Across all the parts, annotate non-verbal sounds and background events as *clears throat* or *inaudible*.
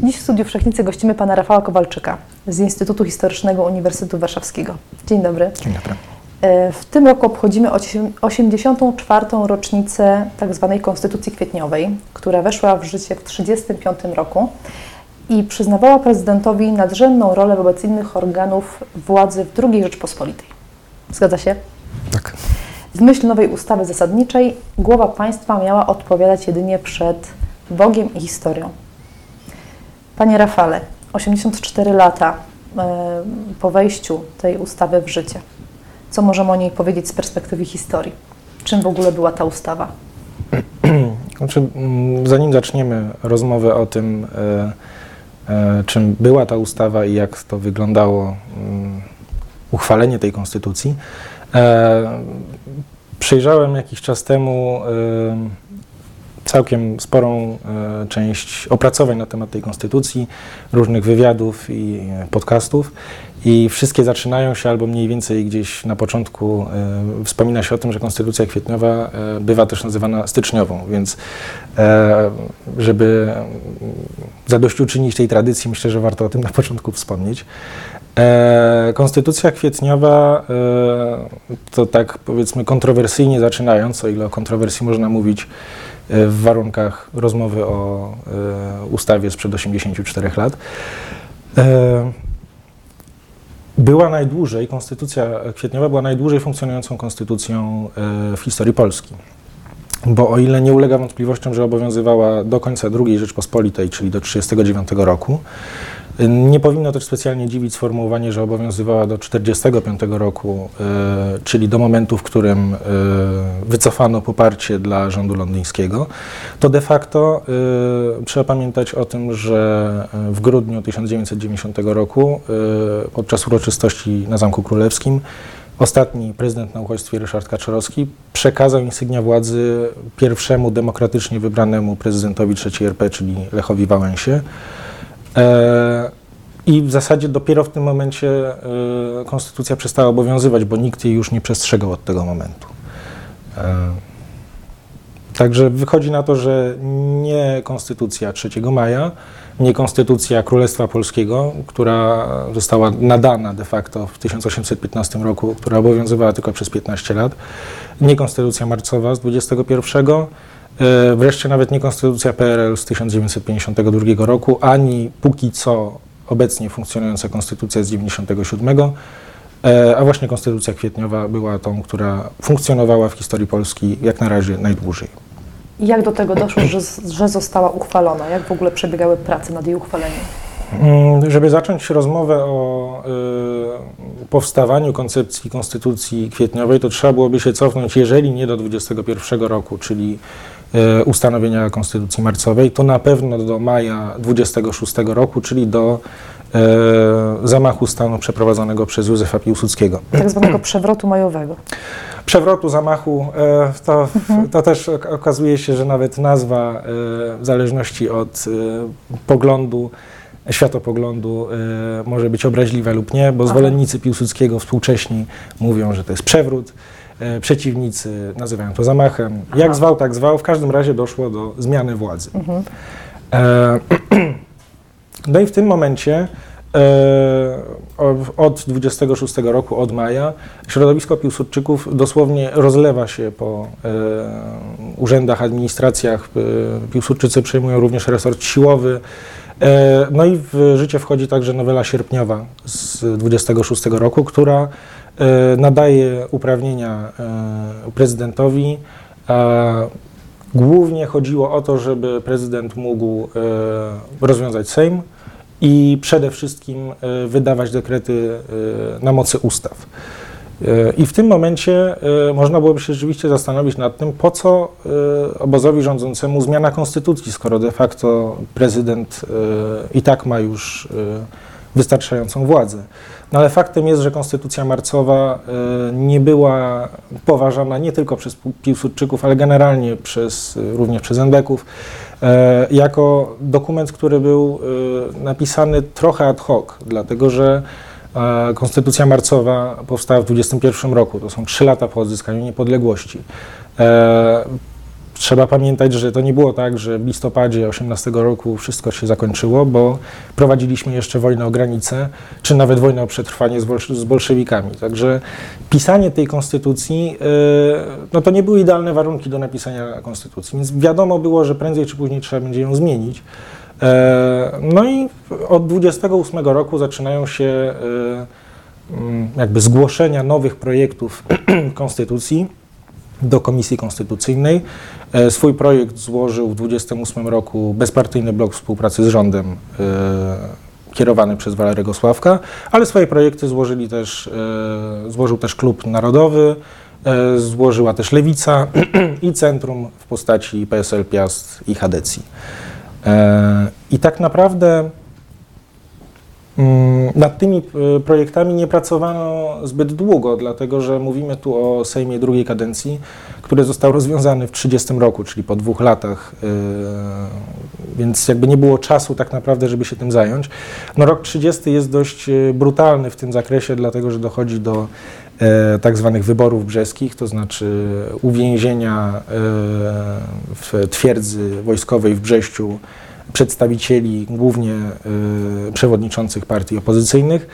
Dziś w studiu Wszechnicy gościmy pana Rafała Kowalczyka z Instytutu Historycznego Uniwersytetu Warszawskiego. Dzień dobry. Dzień dobry. E, W tym roku obchodzimy osiem- 84. rocznicę tzw. Konstytucji Kwietniowej, która weszła w życie w 1935 roku i przyznawała prezydentowi nadrzędną rolę wobec innych organów władzy w II Rzeczpospolitej. Zgadza się? Tak. W myśl nowej ustawy zasadniczej głowa państwa miała odpowiadać jedynie przed Bogiem i historią. Panie Rafale, 84 lata e, po wejściu tej ustawy w życie. Co możemy o niej powiedzieć z perspektywy historii? Czym w ogóle była ta ustawa? *clears throat* Znaczy, mm, zanim zaczniemy rozmowę o tym, e, czym była ta ustawa i jak to wyglądało mm, uchwalenie tej konstytucji, e, przejrzałem jakiś czas temu e, całkiem sporą e, część opracowań na temat tej konstytucji, różnych wywiadów i e, podcastów. I wszystkie zaczynają się albo mniej więcej gdzieś na początku e, wspomina się o tym, że konstytucja kwietniowa e, bywa też nazywana styczniową, więc e, żeby zadośćuczynić tej tradycji, myślę, że warto o tym na początku wspomnieć. Konstytucja kwietniowa to tak powiedzmy kontrowersyjnie zaczynając, o ile o kontrowersji można mówić w warunkach rozmowy o ustawie sprzed 84 lat. Była najdłużej, konstytucja kwietniowa była najdłużej funkcjonującą konstytucją e, w historii Polski. Bo o ile nie ulega wątpliwościom, że obowiązywała do końca II Rzeczpospolitej, czyli do 1939 roku, nie powinno też specjalnie dziwić sformułowanie, że obowiązywała do 1945 roku, e, czyli do momentu, w którym e, wycofano poparcie dla rządu londyńskiego, to de facto e, trzeba pamiętać o tym, że w grudniu 1990 roku podczas uroczystości na Zamku Królewskim Ostatni prezydent na uchodźstwie Ryszard Kaczorowski przekazał insygnia władzy pierwszemu demokratycznie wybranemu prezydentowi III RP, czyli Lechowi Wałęsie. E, I w zasadzie dopiero w tym momencie e, konstytucja przestała obowiązywać, bo nikt jej już nie przestrzegał od tego momentu. E, Także wychodzi na to, że nie konstytucja 3 maja, nie konstytucja Królestwa Polskiego, która została nadana de facto w 1815 roku, która obowiązywała tylko przez 15 lat, nie konstytucja marcowa z 21, e, wreszcie nawet nie konstytucja PRL z 1952 roku, ani póki co obecnie funkcjonująca konstytucja z 97, e, a właśnie konstytucja kwietniowa była tą, która funkcjonowała w historii Polski jak na razie najdłużej. Jak do tego doszło, że, że została uchwalona? Jak w ogóle przebiegały prace nad jej uchwaleniem? Mm, Żeby zacząć rozmowę o y, powstawaniu koncepcji konstytucji kwietniowej, to trzeba byłoby się cofnąć, jeżeli nie do 21 roku, czyli ustanowienia konstytucji marcowej, to na pewno do maja 26 roku, czyli do y, zamachu stanu przeprowadzonego przez Józefa Piłsudskiego. Tak zwanego *clears throat* przewrotu majowego. Przewrotu, zamachu, e, to, to też ok- okazuje się, że nawet nazwa e, w zależności od e, poglądu, światopoglądu e, może być obraźliwa lub nie, bo zwolennicy Piłsudskiego współcześni mówią, że to jest przewrót, e, przeciwnicy nazywają to zamachem. Jak zwał, tak zwał, w każdym razie doszło do zmiany władzy. E, *clears throat* no i w tym momencie e, od 26 roku, od maja, środowisko Piłsudczyków dosłownie rozlewa się po e, urzędach, administracjach. E, Piłsudczycy przejmują również resort siłowy. E, no i w życie wchodzi także nowela sierpniowa z 26 roku, która e, nadaje uprawnienia e, prezydentowi. Głównie chodziło o to, żeby prezydent mógł e, rozwiązać Sejm i przede wszystkim e, wydawać dekrety e, na mocy ustaw. E, I w tym momencie e, można byłoby się rzeczywiście zastanowić nad tym, po co e, obozowi rządzącemu zmiana konstytucji, skoro de facto prezydent e, i tak ma już e, wystarczającą władzę. No ale faktem jest, że konstytucja marcowa e, nie była poważana nie tylko przez Piłsudczyków, ale generalnie przez, e, również przez Endeków, e, jako dokument, który był napisany trochę ad hoc, dlatego że Konstytucja marcowa powstała w 21 roku, to są trzy lata po odzyskaniu niepodległości. Trzeba pamiętać, że to nie było tak, że w listopadzie 18 roku wszystko się zakończyło, bo prowadziliśmy jeszcze wojnę o granice, czy nawet wojnę o przetrwanie z, bolsz- z bolszewikami. Także pisanie tej konstytucji, yy, no to nie były idealne warunki do napisania konstytucji, więc wiadomo było, że prędzej czy później trzeba będzie ją zmienić. E, No i od 28 roku zaczynają się e, jakby zgłoszenia nowych projektów *clears throat* konstytucji do Komisji Konstytucyjnej. E, Swój projekt złożył w 28 roku bezpartyjny blok współpracy z rządem e, kierowany przez Walerego Sławka, ale swoje projekty złożyli też, e, złożył też Klub Narodowy, złożyła też Lewica *clears throat* i Centrum w postaci PSL Piast i Hadecji. I tak naprawdę mm, nad tymi e, projektami nie pracowano zbyt długo, dlatego że mówimy tu o Sejmie drugiej kadencji, który został rozwiązany w 30 roku, czyli po dwóch latach, e, więc jakby nie było czasu tak naprawdę, żeby się tym zająć. No rok 30 jest dość e, brutalny w tym zakresie, dlatego że dochodzi do tak zwanych wyborów brzeskich, to znaczy uwięzienia w twierdzy wojskowej w Brześciu przedstawicieli, głównie e, przewodniczących partii opozycyjnych.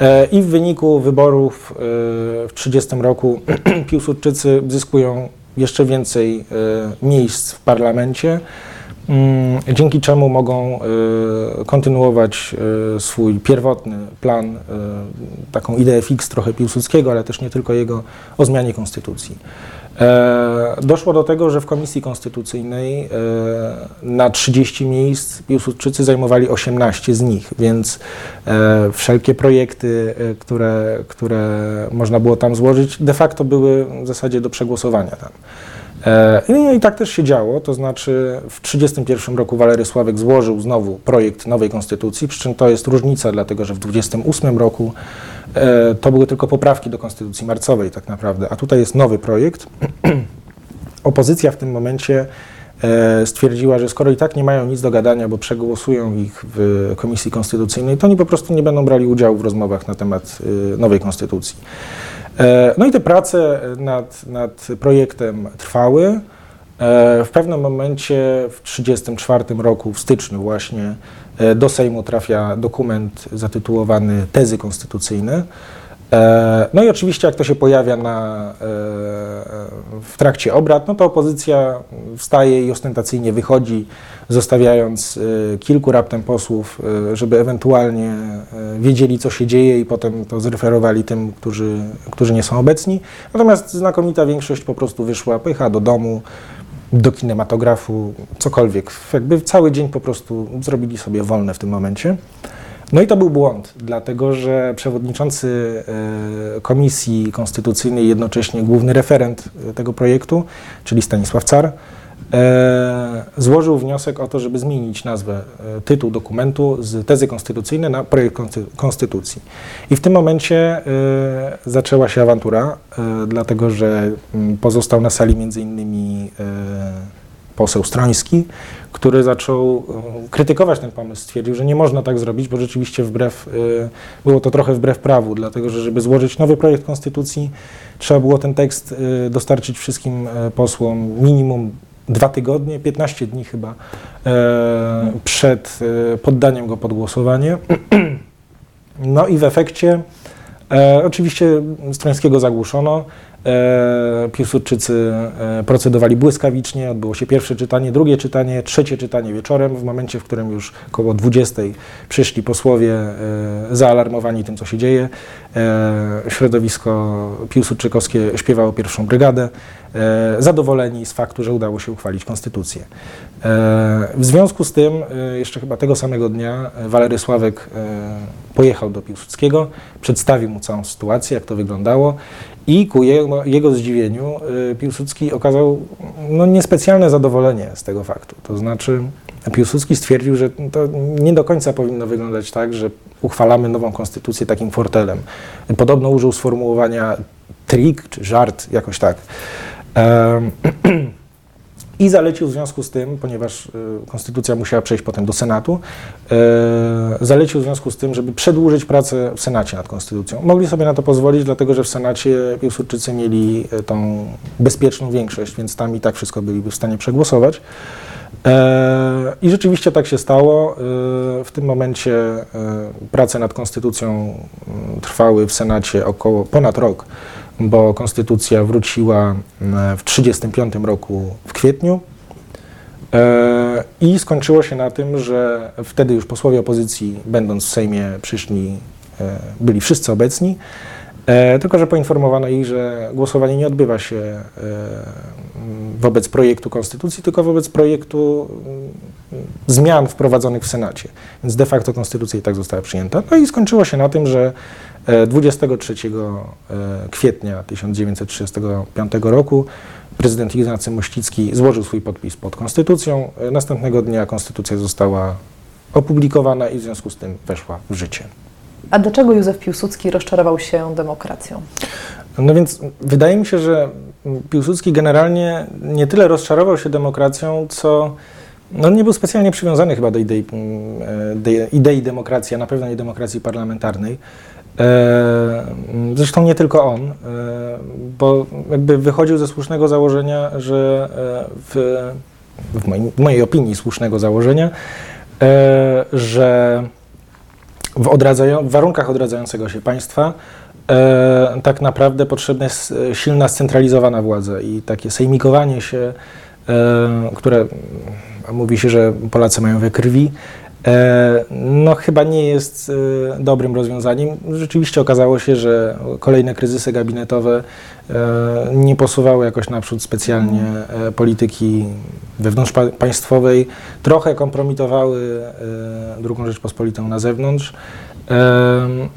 E, I w wyniku wyborów e, w 30 roku *clears throat* Piłsudczycy zyskują jeszcze więcej e, miejsc w parlamencie, mm, dzięki czemu mogą kontynuować swój pierwotny plan, taką ideę fix trochę Piłsudskiego, ale też nie tylko jego, o zmianie konstytucji. E, Doszło do tego, że w Komisji Konstytucyjnej e, na 30 miejsc Piłsudczycy zajmowali 18 z nich, więc e, wszelkie projekty, które, które można było tam złożyć, de facto były w zasadzie do przegłosowania tam. No i tak też się działo, to znaczy w 1931 roku Walery Sławek złożył znowu projekt nowej konstytucji, przy czym to jest różnica, dlatego że w 1928 roku to były tylko poprawki do konstytucji marcowej tak naprawdę, a tutaj jest nowy projekt. *clears throat* Opozycja w tym momencie e, stwierdziła, że skoro i tak nie mają nic do gadania, bo przegłosują ich w Komisji Konstytucyjnej, to oni po prostu nie będą brali udziału w rozmowach na temat e, nowej konstytucji. E, No i te prace nad, nad projektem trwały. E, W pewnym momencie w 1934 roku, w styczniu właśnie, e, do Sejmu trafia dokument zatytułowany Tezy konstytucyjne. E, No i oczywiście jak to się pojawia na, e, w trakcie obrad, no to opozycja wstaje i ostentacyjnie wychodzi, zostawiając e, kilku raptem posłów, e, żeby ewentualnie e, wiedzieli, co się dzieje i potem to zreferowali tym, którzy, którzy nie są obecni. Natomiast znakomita większość po prostu wyszła, pojechała do domu, do kinematografu, cokolwiek. Jakby cały dzień po prostu zrobili sobie wolne w tym momencie. No i to był błąd, dlatego że przewodniczący e, Komisji Konstytucyjnej, jednocześnie główny referent e, tego projektu, czyli Stanisław Car, złożył wniosek o to, żeby zmienić nazwę, e, tytuł dokumentu z tezy konstytucyjnej na projekt konsty- konstytucji. I w tym momencie e, zaczęła się awantura, e, dlatego że mm, pozostał na sali między innymi e, poseł Stroński, który zaczął e, krytykować ten pomysł. Stwierdził, że nie można tak zrobić, bo rzeczywiście wbrew, e, było to trochę wbrew prawu, dlatego że żeby złożyć nowy projekt konstytucji, trzeba było ten tekst e, dostarczyć wszystkim e, posłom minimum dwa tygodnie, 15 dni chyba e, przed e, poddaniem go pod głosowanie. *clears throat* No i w efekcie e, oczywiście Strońskiego zagłuszono. E, Piłsudczycy e, procedowali błyskawicznie, odbyło się pierwsze czytanie, drugie czytanie, trzecie czytanie wieczorem, w momencie, w którym już około 20 przyszli posłowie e, zaalarmowani tym, co się dzieje. Środowisko piłsudczykowskie śpiewało pierwszą brygadę, zadowoleni z faktu, że udało się uchwalić konstytucję. W związku z tym, jeszcze chyba tego samego dnia, Walery Sławek pojechał do Piłsudskiego, przedstawił mu całą sytuację, jak to wyglądało i ku jego, jego zdziwieniu y, Piłsudski okazał no, niespecjalne zadowolenie z tego faktu. To znaczy Piłsudski stwierdził, że to nie do końca powinno wyglądać tak, że uchwalamy nową konstytucję takim fortelem. Podobno użył sformułowania trik czy żart, jakoś tak. *clears throat* i zalecił w związku z tym, ponieważ y, konstytucja musiała przejść potem do Senatu, y, zalecił w związku z tym, żeby przedłużyć pracę w Senacie nad konstytucją. Mogli sobie na to pozwolić, dlatego że w Senacie Piłsudczycy mieli y, tą bezpieczną większość, więc tam i tak wszystko byliby w stanie przegłosować. E, I rzeczywiście tak się stało. E, w tym momencie e, prace nad konstytucją trwały w Senacie około ponad rok, bo konstytucja wróciła w 1935 roku w kwietniu. I skończyło się na tym, że wtedy już posłowie opozycji, będąc w Sejmie, przyszli, byli wszyscy obecni. E, tylko, że poinformowano ich, że głosowanie nie odbywa się e, wobec projektu konstytucji, tylko wobec projektu mm, zmian wprowadzonych w Senacie. Więc de facto konstytucja i tak została przyjęta. No i skończyło się na tym, że 23 e, kwietnia 1935 roku prezydent Ignacy Mościcki złożył swój podpis pod konstytucją. Następnego dnia konstytucja została opublikowana i w związku z tym weszła w życie. A dlaczego Józef Piłsudski rozczarował się demokracją? No więc wydaje mi się, że Piłsudski generalnie nie tyle rozczarował się demokracją, co no nie był specjalnie przywiązany chyba do idei, e, idei demokracji, a na pewno nie demokracji parlamentarnej. E, zresztą nie tylko on, e, bo jakby wychodził ze słusznego założenia, że w, w, moim, w mojej opinii słusznego założenia, że w, odradzają, w warunkach odradzającego się państwa e, tak naprawdę potrzebna jest e, silna, scentralizowana władza i takie sejmikowanie się, e, które mówi się, że Polacy mają we krwi, E, no chyba nie jest e, dobrym rozwiązaniem. Rzeczywiście okazało się, że kolejne kryzysy gabinetowe e, nie posuwały jakoś naprzód specjalnie polityki wewnątrzpaństwowej, trochę kompromitowały drugą Rzeczpospolitą na zewnątrz.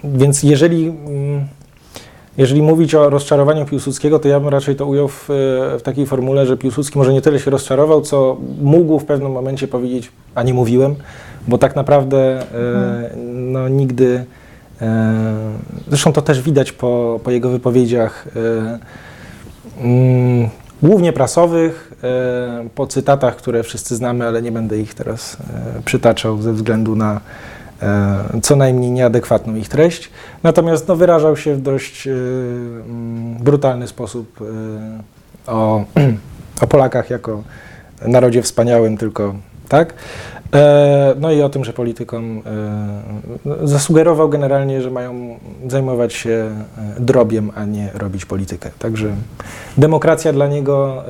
Więc jeżeli mm, jeżeli mówić o rozczarowaniu Piłsudskiego, to ja bym raczej to ujął w, w, takiej formule, że Piłsudski może nie tyle się rozczarował, co mógł w pewnym momencie powiedzieć, a nie mówiłem, bo tak naprawdę e, mhm. no, nigdy, e, zresztą to też widać po, po jego wypowiedziach, e, mm, głównie prasowych, po cytatach, które wszyscy znamy, ale nie będę ich teraz przytaczał ze względu na co najmniej nieadekwatną ich treść. Natomiast no, wyrażał się w dość mm, brutalny sposób o, *clears throat* o Polakach jako narodzie wspaniałym, tylko tak. E, no i o tym, że politykom e, zasugerował generalnie, że mają zajmować się e, drobiem, a nie robić politykę. Także demokracja dla niego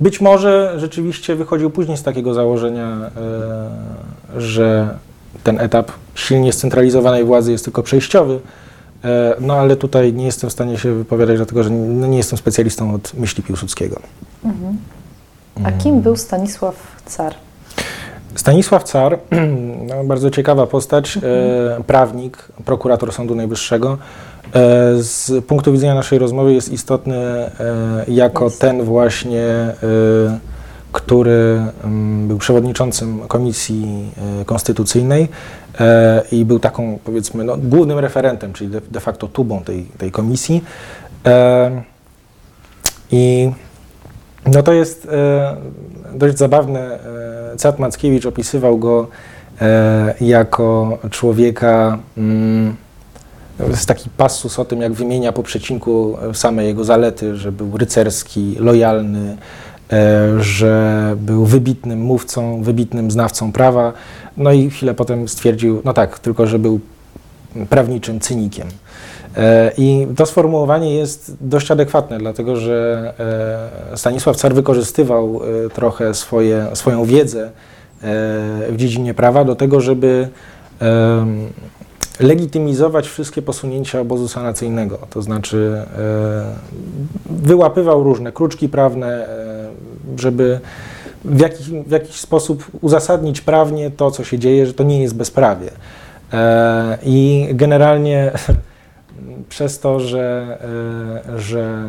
być może rzeczywiście wychodził później z takiego założenia, że ten etap silnie scentralizowanej władzy jest tylko przejściowy. No ale tutaj nie jestem w stanie się wypowiadać, dlatego że nie jestem specjalistą od myśli Piłsudskiego. Mhm. A kim był Stanisław Car? Stanisław Car, *clears throat* no, bardzo ciekawa postać, e, prawnik, prokurator Sądu Najwyższego. E, z punktu widzenia naszej rozmowy jest istotny e, jako jest. ten właśnie, e, który m, był przewodniczącym Komisji e, Konstytucyjnej e, i był taką, powiedzmy, no, głównym referentem, czyli de, de facto tubą tej, tej komisji. I no to jest dość zabawne Cat Mackiewicz opisywał go e, jako człowieka, mm, jest taki passus o tym, jak wymienia po przecinku same jego zalety, że był rycerski, lojalny, e, że był wybitnym mówcą, wybitnym znawcą prawa. No i chwilę potem stwierdził, no tak, tylko że był prawniczym cynikiem. E, I to sformułowanie jest dość adekwatne, dlatego że e, Stanisław Car wykorzystywał e, trochę swoje, swoją wiedzę w dziedzinie prawa do tego, żeby legitymizować wszystkie posunięcia obozu sanacyjnego. To znaczy wyłapywał różne kruczki prawne, żeby w jakiś, w jakiś sposób uzasadnić prawnie to, co się dzieje, że to nie jest bezprawie. I generalnie *laughs* przez to, że, e, że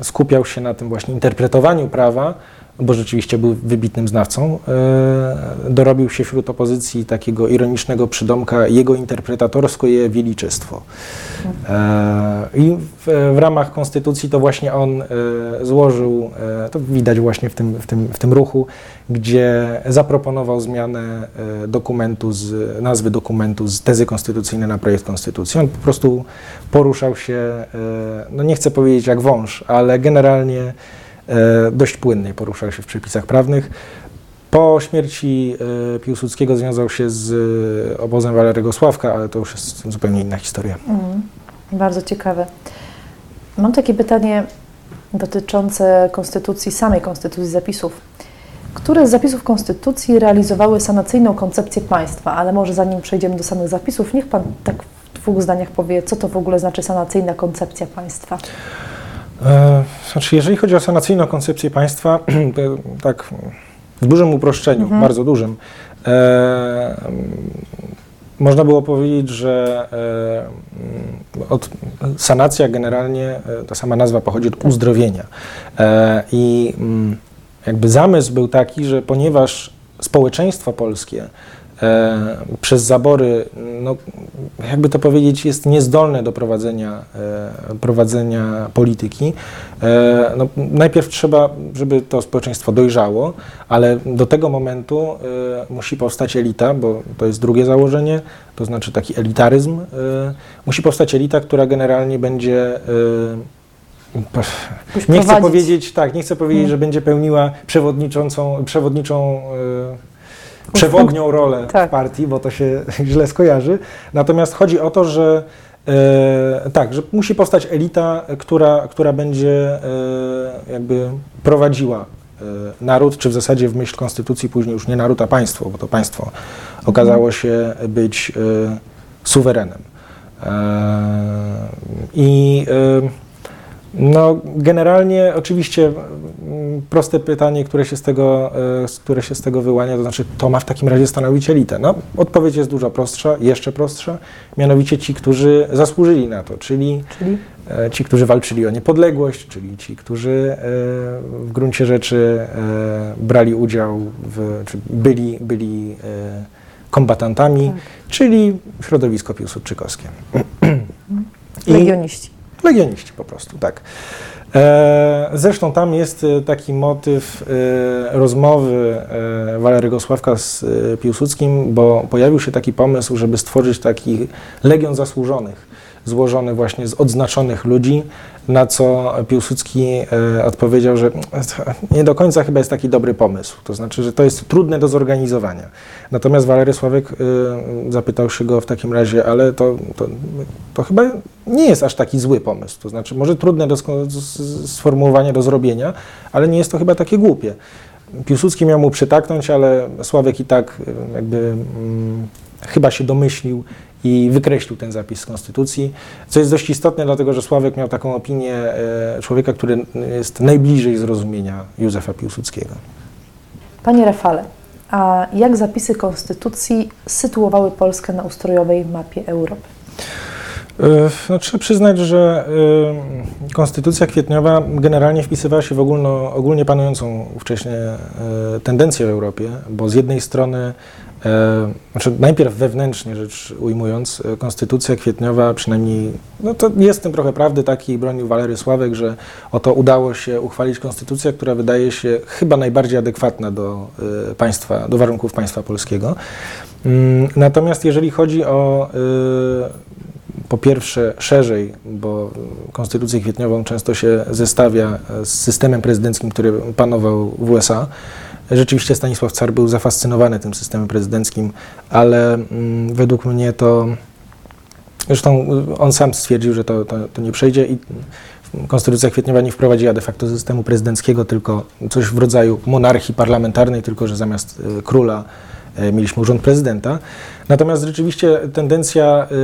e, skupiał się na tym właśnie interpretowaniu prawa, bo rzeczywiście był wybitnym znawcą, e, dorobił się wśród opozycji takiego ironicznego przydomka jego interpretatorsko je wieliczystwo. E, I w, w ramach konstytucji to właśnie on e, złożył, to widać właśnie w tym, w, tym, w tym ruchu, gdzie zaproponował zmianę dokumentu z, nazwy dokumentu z tezy konstytucyjnej na projekt konstytucji. On po prostu poruszał się, no nie chcę powiedzieć jak wąż, ale generalnie dość płynnie poruszał się w przepisach prawnych. Po śmierci e, Piłsudskiego związał się z e, obozem Walerego Sławka, ale to już jest zupełnie inna historia. Mhm. Bardzo ciekawe. Mam takie pytanie dotyczące konstytucji, samej konstytucji zapisów. Które z zapisów konstytucji realizowały sanacyjną koncepcję państwa? Ale może zanim przejdziemy do samych zapisów, niech Pan tak w dwóch zdaniach powie, co to w ogóle znaczy sanacyjna koncepcja państwa. E, Znaczy, jeżeli chodzi o sanacyjną koncepcję państwa, *clears throat* tak w dużym uproszczeniu, Mhm. bardzo dużym, e, można było powiedzieć, że e, od, sanacja generalnie, e, ta sama nazwa pochodzi od uzdrowienia. E, I mm, jakby zamysł był taki, że ponieważ społeczeństwo polskie przez zabory, no, jakby to powiedzieć, jest niezdolne do prowadzenia, e, prowadzenia polityki. E, no, najpierw trzeba, żeby to społeczeństwo dojrzało, ale do tego momentu e, musi powstać elita, bo to jest drugie założenie, to znaczy taki elitaryzm. E, musi powstać elita, która generalnie będzie. E, nie chcę powiedzieć, tak, nie chcę powiedzieć, Mm. że będzie pełniła przewodniczącą, przewodniczą, przewodnią rolę Tak. w partii, bo to się *laughs* źle skojarzy. Natomiast chodzi o to, że e, tak, że musi powstać elita, która, która będzie e, jakby prowadziła e, naród, czy w zasadzie w myśl konstytucji później już nie naród, a państwo, bo to państwo okazało się być e, suwerenem. E, I no, generalnie oczywiście proste pytanie, które się, z tego, e, które się z tego wyłania, to znaczy, to ma w takim razie stanowić elitę. No, odpowiedź jest dużo prostsza, jeszcze prostsza, mianowicie ci, którzy zasłużyli na to, czyli Czyli e, ci, którzy walczyli o niepodległość, czyli ci, którzy e, w gruncie rzeczy brali udział, w, czy byli, byli kombatantami, Tak. czyli środowisko piłsudczykowskie. *clears throat* I- legioniści. Legioniści po prostu, tak. E, zresztą tam jest e, taki motyw e, rozmowy Walerego Sławka z Piłsudskim, bo pojawił się taki pomysł, żeby stworzyć taki legion zasłużonych, złożony właśnie z odznaczonych ludzi, na co Piłsudski e, odpowiedział, że nie do końca chyba jest taki dobry pomysł. To znaczy, że to jest trudne do zorganizowania. Natomiast Walery Sławek e, zapytał się go w takim razie, ale to, to, to chyba nie jest aż taki zły pomysł. To znaczy, może trudne do sformułowania, do zrobienia, ale nie jest to chyba takie głupie. Piłsudski miał mu przytaknąć, ale Sławek i tak e, jakby mm, chyba się domyślił i wykreślił ten zapis z konstytucji, co jest dość istotne, dlatego że Sławek miał taką opinię e, człowieka, który jest najbliżej zrozumienia Józefa Piłsudskiego. Panie Rafale, a jak zapisy konstytucji sytuowały Polskę na ustrojowej mapie Europy? E, No, trzeba przyznać, że e, konstytucja kwietniowa generalnie wpisywała się w ogólno, ogólnie panującą wcześniej tendencję w Europie, bo z jednej strony, znaczy najpierw wewnętrznie rzecz ujmując, e, konstytucja kwietniowa przynajmniej, no to jest tym trochę prawdy, takiej bronił Walery Sławek, że oto udało się uchwalić konstytucję, która wydaje się chyba najbardziej adekwatna do e, państwa, do warunków państwa polskiego. Mm, Natomiast jeżeli chodzi o e, po pierwsze szerzej, bo konstytucję kwietniową często się zestawia z systemem prezydenckim, który panował w USA. Rzeczywiście Stanisław Car był zafascynowany tym systemem prezydenckim, ale mm, według mnie to. Zresztą on sam stwierdził, że to, to, to nie przejdzie i Konstytucja kwietniowa nie wprowadziła de facto systemu prezydenckiego, tylko coś w rodzaju monarchii parlamentarnej, tylko że zamiast y, króla y, mieliśmy urząd prezydenta. Natomiast rzeczywiście tendencja y,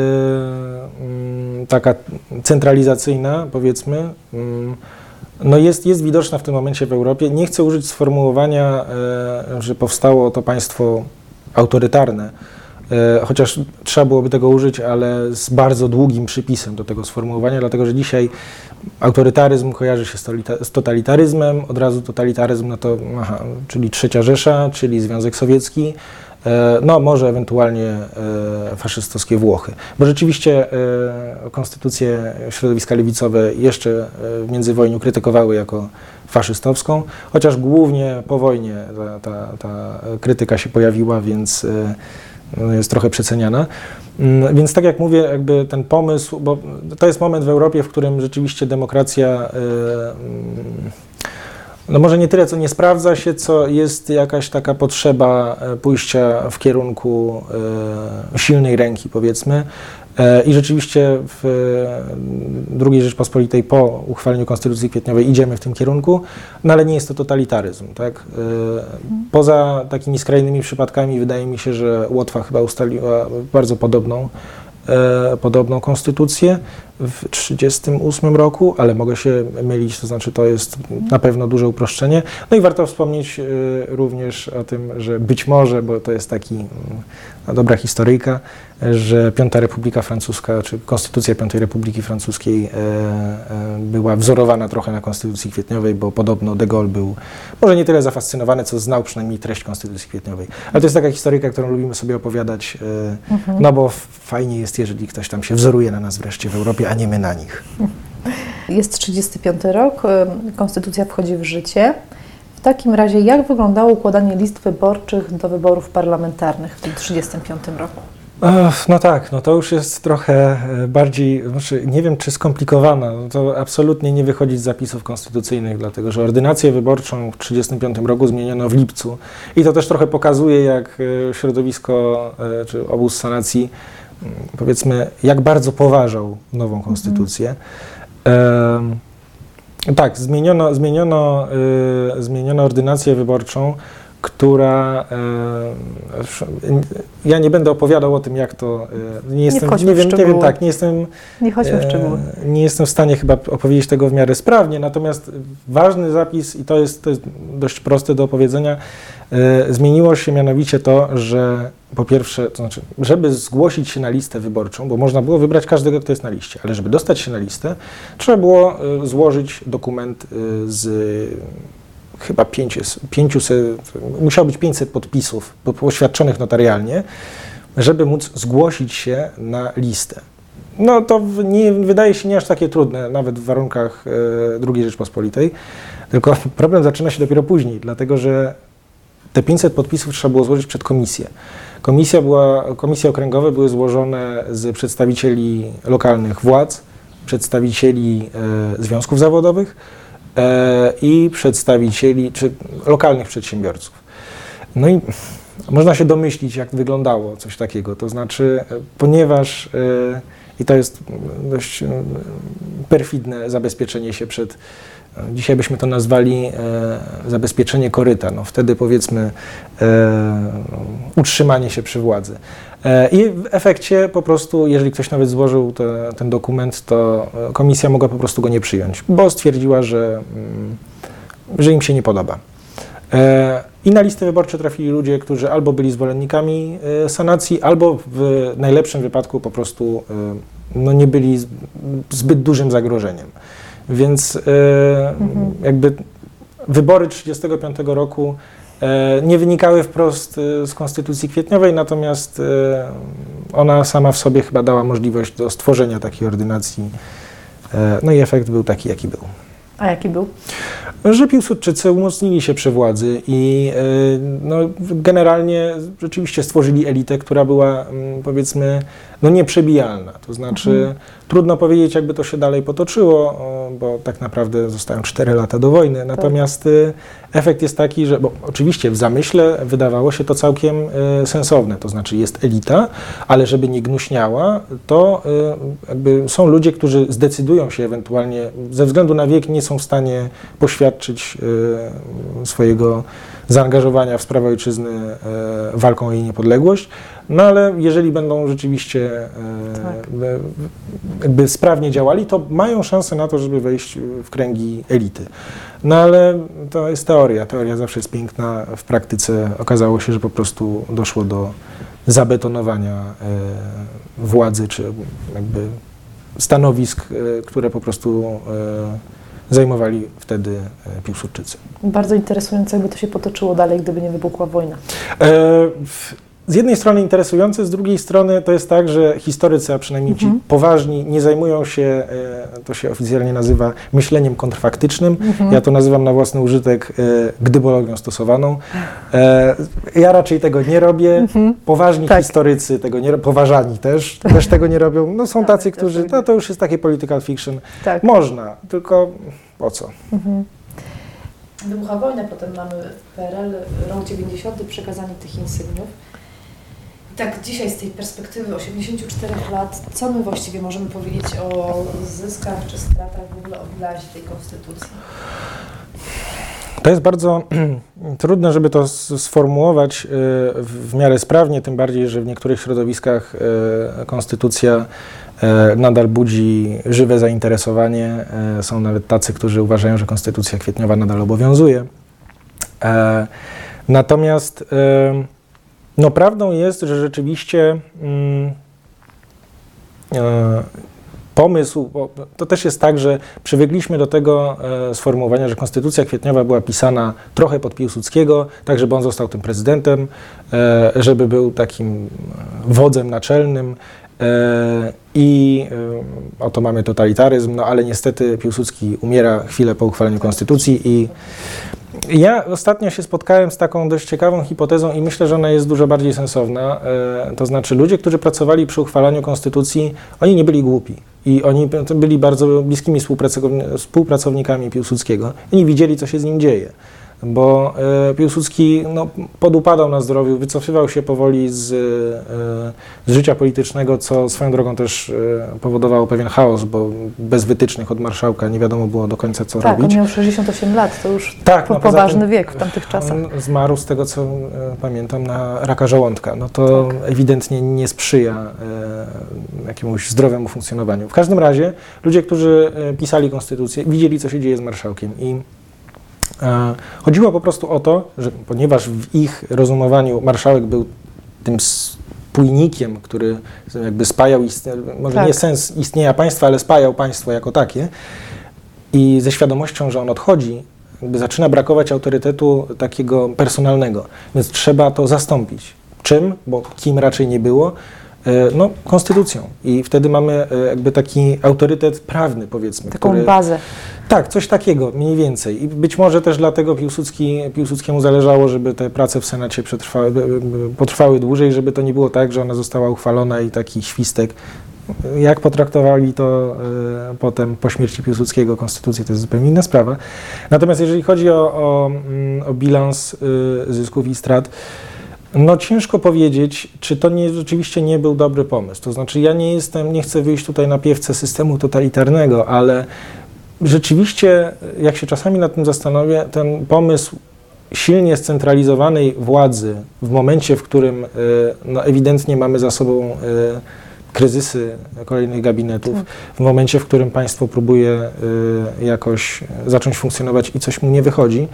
mm, taka centralizacyjna, powiedzmy, mm, no jest, jest widoczna w tym momencie w Europie. Nie chcę użyć sformułowania, y, że powstało to państwo autorytarne, e, chociaż trzeba byłoby tego użyć, ale z bardzo długim przypisem do tego sformułowania, dlatego że dzisiaj autorytaryzm kojarzy się z, totalitaryzmem, od razu totalitaryzm, no to, aha, czyli Trzecia Rzesza, czyli Związek Sowiecki, e, no może ewentualnie e, faszystowskie Włochy. Bo rzeczywiście e, konstytucje środowiska lewicowe jeszcze e, w międzywojniu krytykowały jako faszystowską, chociaż głównie po wojnie ta, ta, ta krytyka się pojawiła, więc e, no, jest trochę przeceniana. Mm, Więc tak jak mówię, jakby ten pomysł, bo to jest moment w Europie, w którym rzeczywiście demokracja, e, mm, no może nie tyle, co nie sprawdza się, co jest jakaś taka potrzeba e, pójścia w kierunku e, silnej ręki, powiedzmy. E, I rzeczywiście w II Rzeczpospolitej po uchwaleniu Konstytucji Kwietniowej idziemy w tym kierunku, no ale nie jest to totalitaryzm. Tak? Poza takimi skrajnymi przypadkami wydaje mi się, że Łotwa chyba ustaliła bardzo podobną, e, podobną konstytucję w 1938 roku, ale mogę się mylić, to znaczy to jest na pewno duże uproszczenie. No i warto wspomnieć e, również o tym, że być może, bo to jest taki mm, dobra historyjka, że Piąta Republika Francuska, czy Konstytucja Piątej Republiki Francuskiej e, e, była wzorowana trochę na Konstytucji Kwietniowej, bo podobno de Gaulle był może nie tyle zafascynowany, co znał przynajmniej treść Konstytucji Kwietniowej. Ale to jest taka historyjka, którą lubimy sobie opowiadać, e, no bo fajnie jest, jeżeli ktoś tam się wzoruje na nas wreszcie w Europie, a nie my na nich. Jest 35 rok, konstytucja wchodzi w życie. W takim razie, jak wyglądało układanie list wyborczych do wyborów parlamentarnych w tym 35 roku? No tak, no to już jest trochę e, bardziej, znaczy nie wiem czy skomplikowana, no to absolutnie nie wychodzi z zapisów konstytucyjnych, dlatego że ordynację wyborczą w 1935 roku zmieniono w lipcu i to też trochę pokazuje, jak e, środowisko e, czy obóz sanacji, mm, powiedzmy, jak bardzo poważał nową konstytucję. Em, tak, zmieniono, zmieniono, y, zmieniono ordynację wyborczą, która. y, ja nie będę opowiadał o tym, jak to. y, nie jestem, wchodźmy w wiem, nie wiem, tak, nie jestem. Nie chodźmy w e, szczegóły. Nie jestem w stanie chyba opowiedzieć tego w miarę sprawnie, natomiast ważny zapis, i to jest, to jest dość proste do opowiedzenia, zmieniło się mianowicie to, że po pierwsze, to znaczy, żeby zgłosić się na listę wyborczą, bo można było wybrać każdego, kto jest na liście, ale żeby dostać się na listę, trzeba było złożyć dokument z chyba 500, 500, musiało być 500 podpisów po- poświadczonych notarialnie, żeby móc zgłosić się na listę. No to nie, wydaje się nie aż takie trudne, nawet w warunkach e, II Rzeczpospolitej, tylko *laughs* problem zaczyna się dopiero później, dlatego że te 500 podpisów trzeba było złożyć przed komisję. Komisja była, komisje okręgowe były złożone z przedstawicieli lokalnych władz, przedstawicieli e, związków zawodowych i przedstawicieli czy lokalnych przedsiębiorców. No i można się domyślić, jak wyglądało coś takiego. To znaczy, e, ponieważ, e, i to jest dość e, perfidne zabezpieczenie się przed, e, dzisiaj byśmy to nazwali e, zabezpieczenie koryta, no wtedy powiedzmy e, utrzymanie się przy władzy. E, I w efekcie po prostu, jeżeli ktoś nawet złożył te, ten dokument, to e, komisja mogła po prostu go nie przyjąć, bo stwierdziła, że, mm, że im się nie podoba. E, I na listę wyborcze trafili ludzie, którzy albo byli zwolennikami sanacji, albo w najlepszym wypadku po prostu no, nie byli zbyt dużym zagrożeniem. Więc Mhm. jakby wybory 1935 roku nie wynikały wprost e, z Konstytucji Kwietniowej, natomiast e, ona sama w sobie chyba dała możliwość do stworzenia takiej ordynacji. E, No i efekt był taki, jaki był A jaki był? że Piłsudczycy umocnili się przy władzy i no, generalnie rzeczywiście stworzyli elitę, która była mm, powiedzmy no, nieprzebijalna. To znaczy Mhm. trudno powiedzieć, jakby to się dalej potoczyło, bo tak naprawdę zostają 4 lata do wojny. Natomiast y, efekt jest taki, że bo oczywiście w zamyśle wydawało się to całkiem y, sensowne. To znaczy jest elita, ale żeby nie gnuśniała, to y, jakby są ludzie, którzy zdecydują się ewentualnie, ze względu na wiek nie są w stanie poświadczyć y, swojego zaangażowania w sprawę ojczyzny y, walką o jej niepodległość. No ale jeżeli będą rzeczywiście y, Tak. jakby sprawnie działali, to mają szansę na to, żeby wejść w kręgi elity. No ale to jest teoria. Teoria zawsze jest piękna. W praktyce okazało się, że po prostu doszło do zabetonowania e, władzy, czy jakby stanowisk, e, które po prostu e, zajmowali wtedy e, Piłsudczycy. Bardzo interesujące, jakby to się potoczyło dalej, gdyby nie wybuchła wojna. E, w- Z jednej strony interesujące, z drugiej strony to jest tak, że historycy, a przynajmniej ci Mhm. poważni, nie zajmują się, e, to się oficjalnie nazywa myśleniem kontrfaktycznym. Mhm. Ja to nazywam na własny użytek e, gdybologią stosowaną. E, Ja raczej tego nie robię. Mhm. Poważni Tak. historycy tego nie robią, poważani też, też tego nie robią. No są Tak, tacy, którzy, tak. no to już jest takie political fiction. Tak. Można, tylko po co? Mhm. Wybucha wojna, potem mamy PRL, rok 90, przekazanie tych insygniów. Tak dzisiaj z tej perspektywy 84 lat, co my właściwie możemy powiedzieć o zyskach czy stratach, w ogóle o bilansie tej konstytucji? To jest bardzo *clears throat* trudne, żeby to sformułować y, w miarę sprawnie, tym bardziej, że w niektórych środowiskach y, konstytucja y, nadal budzi żywe zainteresowanie. Są nawet tacy, którzy uważają, że konstytucja kwietniowa nadal obowiązuje. E, Natomiast no, prawdą jest, że rzeczywiście mm, e, pomysł, to też jest tak, że przywykliśmy do tego e, sformułowania, że Konstytucja Kwietniowa była pisana trochę pod Piłsudskiego, tak żeby on został tym prezydentem, e, żeby był takim e, wodzem naczelnym. E, I e, oto mamy totalitaryzm, no ale niestety Piłsudski umiera chwilę po uchwaleniu Konstytucji i ja ostatnio się spotkałem z taką dość ciekawą hipotezą i myślę, że ona jest dużo bardziej sensowna. E, To znaczy ludzie, którzy pracowali przy uchwalaniu konstytucji, oni nie byli głupi i oni byli bardzo bliskimi współpracowni- współpracownikami Piłsudskiego. Oni widzieli, co się z nim dzieje. Bo e, Piłsudski no, podupadał na zdrowiu, wycofywał się powoli z, e, z życia politycznego, co swoją drogą też e, powodowało pewien chaos, bo bez wytycznych od marszałka nie wiadomo było do końca, co Tak, on robić. miał 68 lat, to już Tak, po, no poważny tym- wiek w tamtych czasach. On zmarł z tego, co pamiętam, na raka żołądka. No to Tak. ewidentnie nie sprzyja jakiemuś zdrowemu funkcjonowaniu. W każdym razie ludzie, którzy pisali konstytucję, widzieli, co się dzieje z marszałkiem i chodziło po prostu o to, że ponieważ w ich rozumowaniu marszałek był tym spójnikiem, który jakby spajał, może Tak. nie sens istnienia państwa, ale spajał państwo jako takie i ze świadomością, że on odchodzi, zaczyna brakować autorytetu takiego personalnego, więc trzeba to zastąpić. Czym? Bo kim raczej nie było? E, No, konstytucją. I wtedy mamy e, jakby taki autorytet prawny, powiedzmy. Taką który, bazę. Tak, coś takiego, mniej więcej. I być może też dlatego Piłsudski, Piłsudskiemu zależało, żeby te prace w Senacie przetrwały, potrwały dłużej, żeby to nie było tak, że ona została uchwalona i taki świstek. Jak potraktowali to e, potem po śmierci Piłsudskiego konstytucję, to jest zupełnie inna sprawa. Natomiast jeżeli chodzi o, o, mm, o bilans y, zysków i strat, no ciężko powiedzieć, czy to nie, rzeczywiście nie był dobry pomysł. To znaczy ja nie jestem, nie chcę wyjść tutaj na piewce systemu totalitarnego, ale rzeczywiście, jak się czasami nad tym zastanowię, ten pomysł silnie scentralizowanej władzy w momencie, w którym y, no, ewidentnie mamy za sobą y, kryzysy kolejnych gabinetów, Tak. w momencie, w którym państwo próbuje y, jakoś zacząć funkcjonować i coś mu nie wychodzi,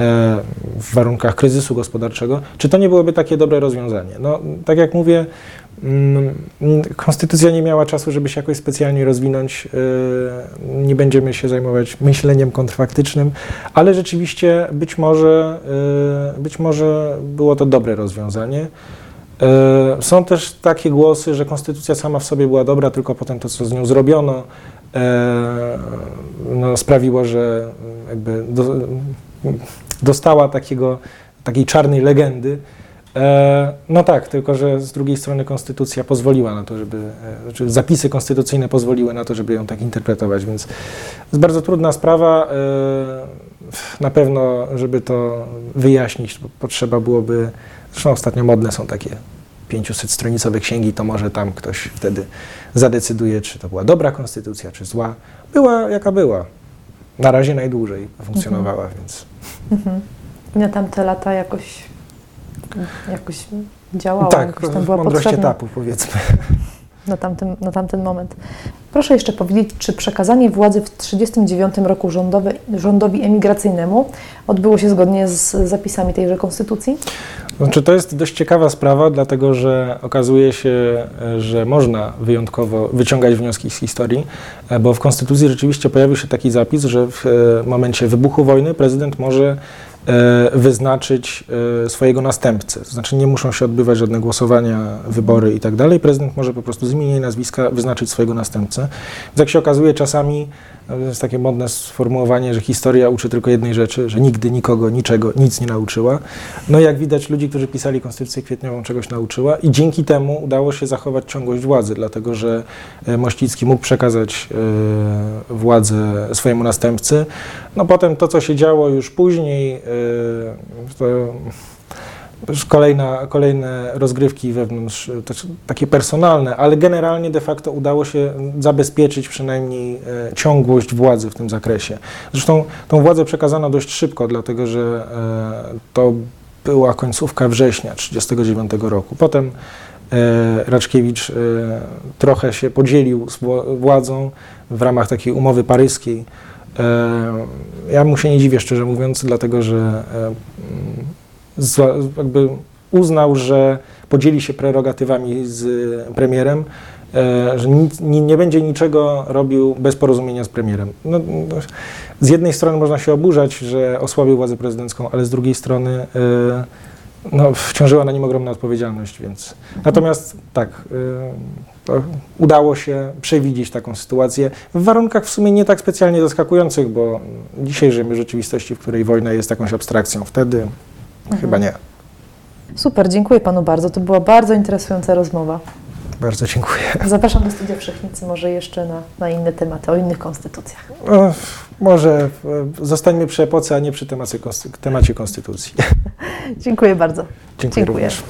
e, w warunkach kryzysu gospodarczego, czy to nie byłoby takie dobre rozwiązanie? No, tak jak mówię, konstytucja nie miała czasu, żeby się jakoś specjalnie rozwinąć. e, Nie będziemy się zajmować myśleniem kontrfaktycznym, ale rzeczywiście być może, e, być może było to dobre rozwiązanie. E, Są też takie głosy, że konstytucja sama w sobie była dobra, tylko potem to, co z nią zrobiono, no, sprawiło, że jakby do, dostała takiego, takiej czarnej legendy. E, no tak, tylko że z drugiej strony konstytucja pozwoliła na to, żeby, e, znaczy zapisy konstytucyjne pozwoliły na to, żeby ją tak interpretować, więc jest bardzo trudna sprawa. E, na pewno, żeby to wyjaśnić, potrzeba byłoby, zresztą ostatnio modne są takie 500-stronicowe księgi, to może tam ktoś wtedy zadecyduje, czy to była dobra konstytucja, czy zła. Była jaka była. Na razie najdłużej funkcjonowała, więc Mhm. Na tamte lata jakoś, jakoś działała, tak, jakoś tam była mądrość potrzebna etapu powiedzmy. na tamten, na tamten moment. Proszę jeszcze powiedzieć, czy przekazanie władzy w 1939 roku rządowe, rządowi emigracyjnemu odbyło się zgodnie z zapisami tejże konstytucji? Znaczy, to jest dość ciekawa sprawa, dlatego że okazuje się, że można wyjątkowo wyciągać wnioski z historii, bo w Konstytucji rzeczywiście pojawił się taki zapis, że w e, momencie wybuchu wojny prezydent może wyznaczyć e, swojego następcę. To znaczy nie muszą się odbywać żadne głosowania, wybory i tak dalej. Prezydent może po prostu z imienia i nazwiska wyznaczyć swojego następcę. Więc jak się okazuje czasami, to jest takie modne sformułowanie, że historia uczy tylko jednej rzeczy, że nigdy nikogo, niczego, nic nie nauczyła. No jak widać ludzi, którzy pisali Konstytucję Kwietniową czegoś nauczyła i dzięki temu udało się zachować ciągłość władzy, dlatego że e, Mościcki mógł przekazać e, władzę swojemu następcy. No potem to, co się działo już później, e, to kolejna, kolejne rozgrywki wewnątrz, e, takie personalne, ale generalnie de facto udało się zabezpieczyć przynajmniej e, ciągłość władzy w tym zakresie. Zresztą tą władzę przekazano dość szybko, dlatego że e, to była końcówka września 1939 roku. Potem Raczkiewicz trochę się podzielił z wła- władzą w ramach takiej umowy paryskiej. Ja mu się nie dziwię, szczerze mówiąc, dlatego że jakby uznał, że podzieli się prerogatywami z premierem, e, że nic, nie, nie będzie niczego robił bez porozumienia z premierem. No, z jednej strony można się oburzać, że osłabił władzę prezydencką, ale z drugiej strony e, no, wciążyła na nim ogromna odpowiedzialność, więc... Natomiast tak, e, udało się przewidzieć taką sytuację w warunkach w sumie nie tak specjalnie zaskakujących, bo dzisiaj żyjemy w rzeczywistości, w której wojna jest jakąś abstrakcją. Wtedy Mhm. Chyba nie. Super, dziękuję Panu bardzo. To była bardzo interesująca rozmowa. Bardzo dziękuję. Zapraszam do studia Wszechnicy może jeszcze na, na inne tematy, o innych konstytucjach. Może e, zostańmy przy epoce, a nie przy temacie, temacie konstytucji. *laughs* dziękuję bardzo. Dziękuję, dziękuję. również.